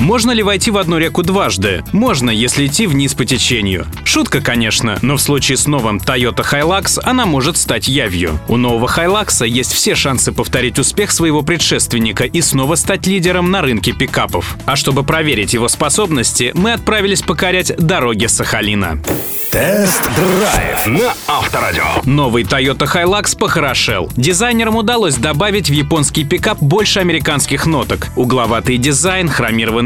Можно ли войти в одну реку дважды? Можно, если идти вниз по течению. Шутка, конечно, но в случае с новым Toyota Hilux она может стать явью. У нового Hilux есть все шансы повторить успех своего предшественника и снова стать лидером на рынке пикапов. А чтобы проверить его способности, мы отправились покорять дороги Сахалина. Тест-драйв на Авторадио. Новый Toyota Hilux похорошел. Дизайнерам удалось добавить в японский пикап больше американских ноток. Угловатый дизайн,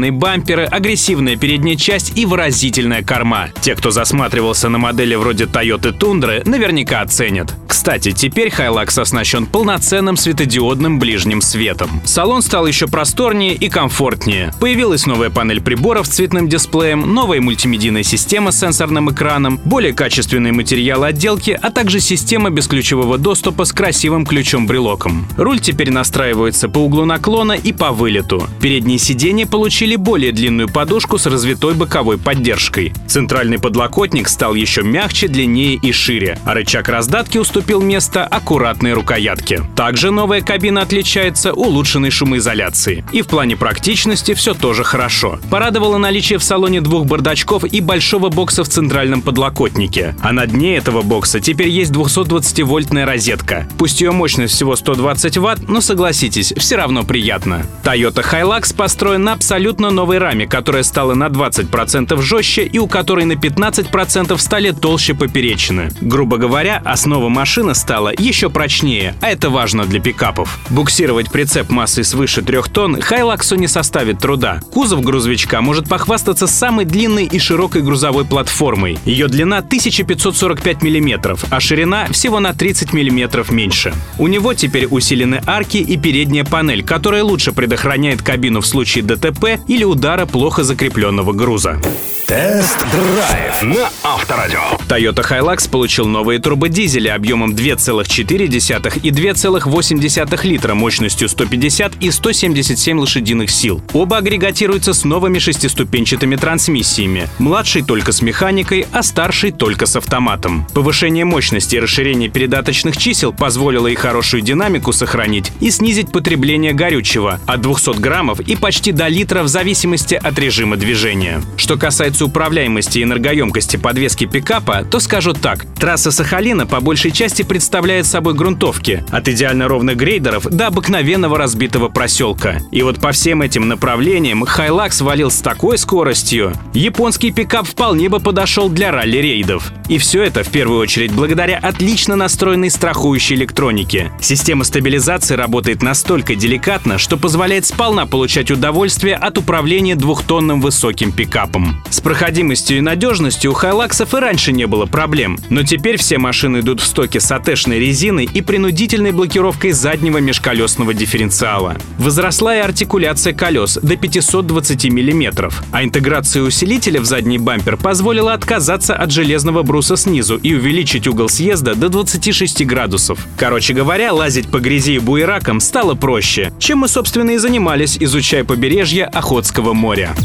хромированные бамперы, агрессивная передняя часть и выразительная корма. Те, кто засматривался на модели вроде Toyota Tundra, наверняка оценят. Кстати, теперь Hilux оснащен полноценным светодиодным ближним светом. Салон стал еще просторнее и комфортнее. Появилась новая панель приборов с цветным дисплеем, новая мультимедийная система с сенсорным экраном, более качественные материалы отделки, а также система бесключевого доступа с красивым ключом-брелоком. Руль теперь настраивается по углу наклона и по вылету. Передние сиденья получили более длинную подушку с развитой боковой поддержкой. Центральный подлокотник стал еще мягче, длиннее и шире, а рычаг раздатки уступил место аккуратной рукоятке. Также новая кабина отличается улучшенной шумоизоляцией. И в плане практичности все тоже хорошо. Порадовало наличие в салоне двух бардачков и большого бокса в центральном подлокотнике. А на дне этого бокса теперь есть 220-вольтная розетка. Пусть ее мощность всего 120 ватт, но согласитесь, все равно приятно. Toyota Hilux построен на абсолютно новой раме, которая стала на 20% жестче и у которой на 15% стали толще поперечины. Грубо говоря, основа машины стала еще прочнее, а это важно для пикапов. Буксировать прицеп массой свыше 3 тонн Хайлаксу не составит труда. Кузов грузовичка может похвастаться самой длинной и широкой грузовой платформой. Ее длина 1545 мм, а ширина всего на 30 мм меньше. У него теперь усилены арки и передняя панель, которая лучше предохраняет кабину в случае ДТП или удара плохо закрепленного груза. Тест-драйв на Авторадио. Toyota Hilux получил новые турбодизели объемом 2,4 и 2,8 литра мощностью 150 и 177 лошадиных сил. Оба агрегатируются с новыми шестиступенчатыми трансмиссиями. Младший только с механикой, а старший только с автоматом. Повышение мощности и расширение передаточных чисел позволило и хорошую динамику сохранить, и снизить потребление горючего от 200 граммов и почти до литра в зависимости от режима движения. Что касается управляемости и энергоемкости подвески пикапа, то скажу так. Трасса Сахалина по большей части представляет собой грунтовки. От идеально ровных грейдеров до обыкновенного разбитого проселка. И вот по всем этим направлениям Хайлакс валил с такой скоростью. Японский пикап вполне бы подошел для ралли-рейдов. И все это в первую очередь благодаря отлично настроенной страхующей электронике. Система стабилизации работает настолько деликатно, что позволяет сполна получать удовольствие от управления двухтонным высоким пикапом. С проходимостью и надежностью у Хайлаксов и раньше не было проблем, но теперь все машины идут в стоке с атешной резиной и принудительной блокировкой заднего межколесного дифференциала. Возросла и артикуляция колес до 520 мм, а интеграция усилителя в задний бампер позволила отказаться от железного бруса снизу и увеличить угол съезда до 26 градусов. Короче говоря, лазить по грязи и буеракам стало проще, чем мы, собственно, и занимались, изучая побережье Охотского моря.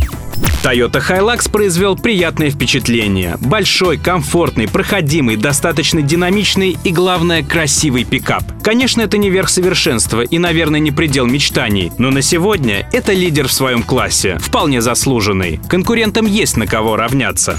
Toyota Hilux произвел приятное впечатление. Большой, комфортный, проходимый, достаточно динамичный и, главное, красивый пикап. Конечно, это не верх совершенства и, наверное, не предел мечтаний, но на сегодня это лидер в своем классе, вполне заслуженный. Конкурентам есть на кого равняться.